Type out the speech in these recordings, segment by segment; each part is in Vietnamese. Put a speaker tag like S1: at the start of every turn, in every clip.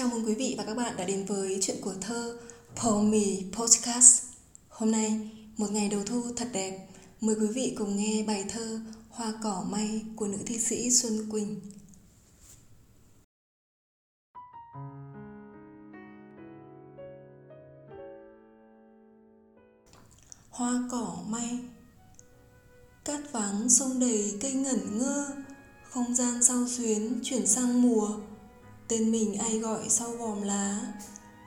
S1: Chào mừng quý vị và các bạn đã đến với chuyện của thơ Pomi Podcast. Hôm nay, một ngày đầu thu thật đẹp, mời quý vị cùng nghe bài thơ Hoa cỏ may của nữ thi sĩ Xuân Quỳnh. Hoa cỏ may Cát vắng sông đầy cây ngẩn ngơ Không gian sau xuyến chuyển sang mùa Tên mình ai gọi sau vòm lá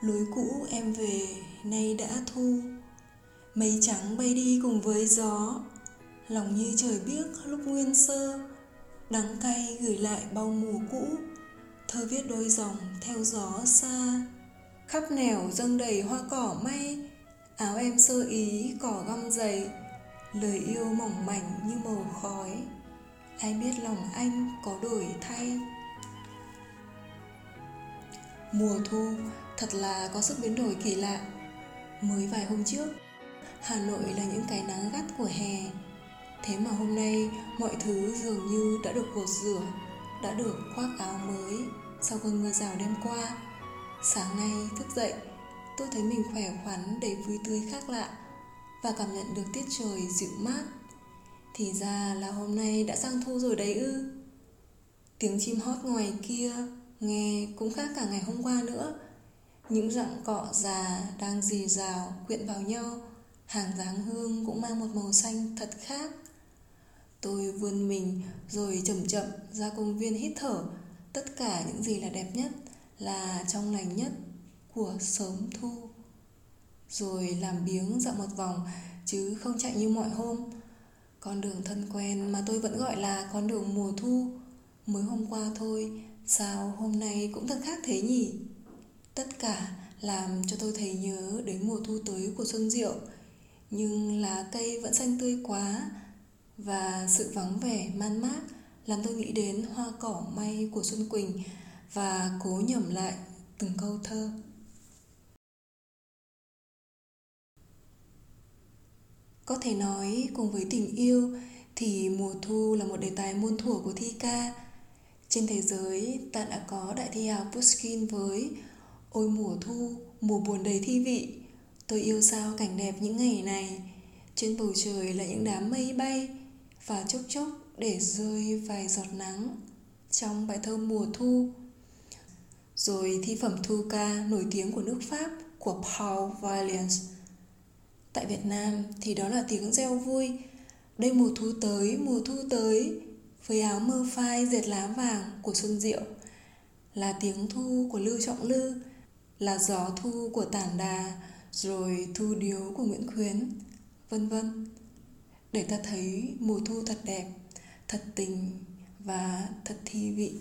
S1: Lối cũ em về, nay đã thu. Mây trắng bay đi cùng với gió. Lòng như trời biếc lúc nguyên sơ. Đắng cay gửi lại bao mùa cũ. Thơ viết đôi dòng theo gió xa. Khắp nẻo dâng đầy hoa cỏ may. Áo em sơ ý, cỏ găm dày. Lời yêu mỏng mảnh như màu khói. Ai biết lòng anh có đổi thay? Mùa thu thật là có sức biến đổi kỳ lạ. Mới vài hôm trước, Hà Nội là những cái nắng gắt của hè. Thế mà hôm nay mọi thứ dường như đã được gột rửa, đã được khoác áo mới sau cơn mưa rào đêm qua. Sáng nay thức dậy, tôi thấy mình khỏe khoắn đầy vui tươi khác lạ và cảm nhận được tiết trời dịu mát. Thì ra là hôm nay đã sang thu rồi đấy ư. Tiếng chim hót ngoài kia Nghe cũng khác cả ngày hôm qua nữa. Những rặng cọ già đang dì rào quyện vào nhau. Hàng dáng hương cũng mang một màu xanh thật khác. Tôi vươn mình rồi chậm chậm ra công viên hít thở. Tất cả những gì là đẹp nhất Là trong lành nhất của sớm thu. Rồi làm biếng dạo một vòng, Chứ không chạy như mọi hôm. Con đường thân quen mà tôi vẫn gọi là con đường mùa thu. Mới hôm qua thôi, Sao hôm nay cũng thật khác thế nhỉ? Tất cả làm cho tôi thấy nhớ đến mùa thu tới của Xuân Diệu. Nhưng lá cây vẫn xanh tươi quá Và sự vắng vẻ man mác làm tôi nghĩ đến hoa cỏ may của Xuân Quỳnh Và cố nhẩm lại từng câu thơ. Có thể nói cùng với tình yêu thì mùa thu là một đề tài muôn thuở của thi ca trên thế giới, ta đã có đại thi hào Pushkin với Ôi mùa thu, mùa buồn đầy thi vị Tôi yêu sao cảnh đẹp những ngày này. Trên bầu trời là những đám mây bay Và chốc chốc để rơi vài giọt nắng Trong bài thơ mùa thu. Rồi thi phẩm thu ca nổi tiếng của nước Pháp của Paul Vaillant Tại Việt Nam thì đó là tiếng reo vui. Đây mùa thu tới, mùa thu tới với áo mơ phai, dệt lá vàng của Xuân Diệu, là tiếng thu của Lưu Trọng Lư, là gió thu của Tản Đà rồi thu điếu của Nguyễn Khuyến, vân vân. Để ta thấy mùa thu thật đẹp, thật tình và thật thi vị.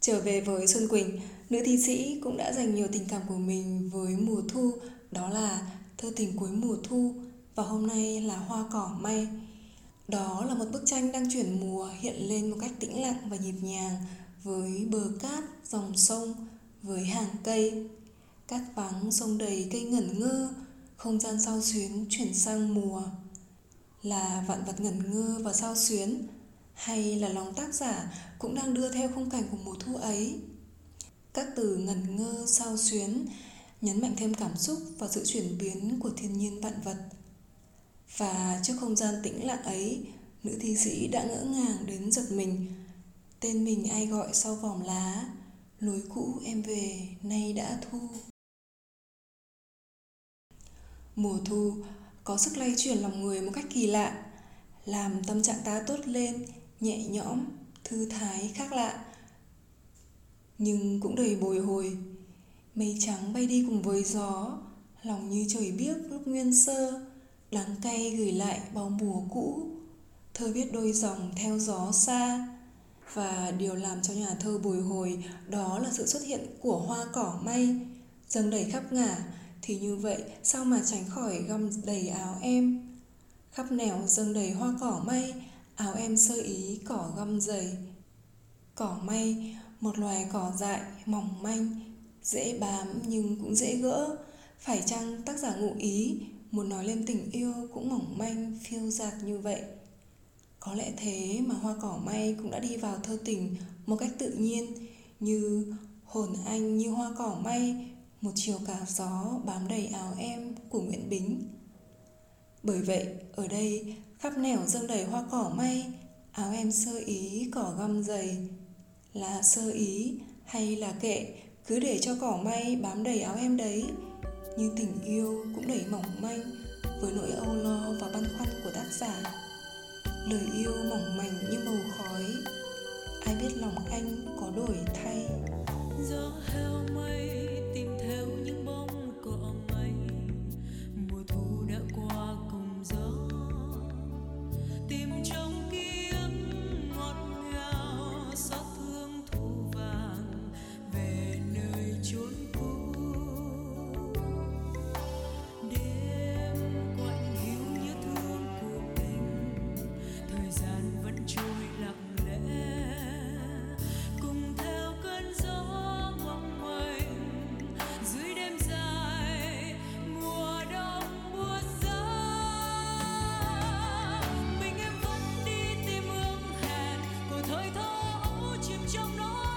S1: Trở về với Xuân Quỳnh, nữ thi sĩ cũng đã dành nhiều tình cảm của mình với mùa thu, đó là thơ tình cuối mùa thu, và hôm nay là hoa cỏ may đó là một bức tranh đang chuyển mùa hiện lên một cách tĩnh lặng và nhịp nhàng với bờ cát, dòng sông, với hàng cây. Cát vắng, sông đầy cây ngẩn ngơ, không gian sao xuyến chuyển sang mùa. Là vạn vật ngẩn ngơ và sao xuyến, hay là lòng tác giả cũng đang đưa theo khung cảnh của mùa thu ấy. Các từ ngẩn ngơ, sao xuyến nhấn mạnh thêm cảm xúc và sự chuyển biến của thiên nhiên vạn vật – và trước không gian tĩnh lặng ấy Nữ thi sĩ đã ngỡ ngàng đến giật mình. Tên mình ai gọi sau vòng lá? Lối cũ em về nay đã thu. Mùa thu có sức lay chuyển lòng người một cách kỳ lạ Làm tâm trạng ta tốt lên, nhẹ nhõm, thư thái khác lạ. Nhưng cũng đầy bồi hồi. Mây trắng bay đi cùng với gió Lòng như trời biếc lúc nguyên sơ. Đắng cay gửi lại bao mùa cũ, Thơ viết đôi dòng theo gió xa. Và điều làm cho nhà thơ bồi hồi Đó là sự xuất hiện của hoa cỏ may. Dâng đầy khắp ngả, Thì như vậy sao mà tránh khỏi găm đầy áo em? Khắp nẻo dâng đầy hoa cỏ may, Áo em sơ ý cỏ găm dày. Cỏ may, Một loài cỏ dại mỏng manh, Dễ bám nhưng cũng dễ gỡ. Phải chăng tác giả ngụ ý muốn nói lên tình yêu cũng mỏng manh phiêu dạt như vậy có lẽ thế mà hoa cỏ may cũng đã đi vào thơ tình một cách tự nhiên như hồn anh như hoa cỏ may một chiều cả gió bám đầy áo em của Nguyễn Bính. Bởi vậy, ở đây khắp nẻo dâng đầy hoa cỏ may, áo em sơ ý cỏ găm dày. Là sơ ý hay là kệ, cứ để cho cỏ may bám đầy áo em đấy. Nhưng tình yêu cũng đầy mỏng manh với nỗi âu lo và băn khoăn của tác giả. Lời yêu mỏng manh như màu khói, ai biết lòng anh có đổi thay.
S2: gió heo mây chìm trong nỗi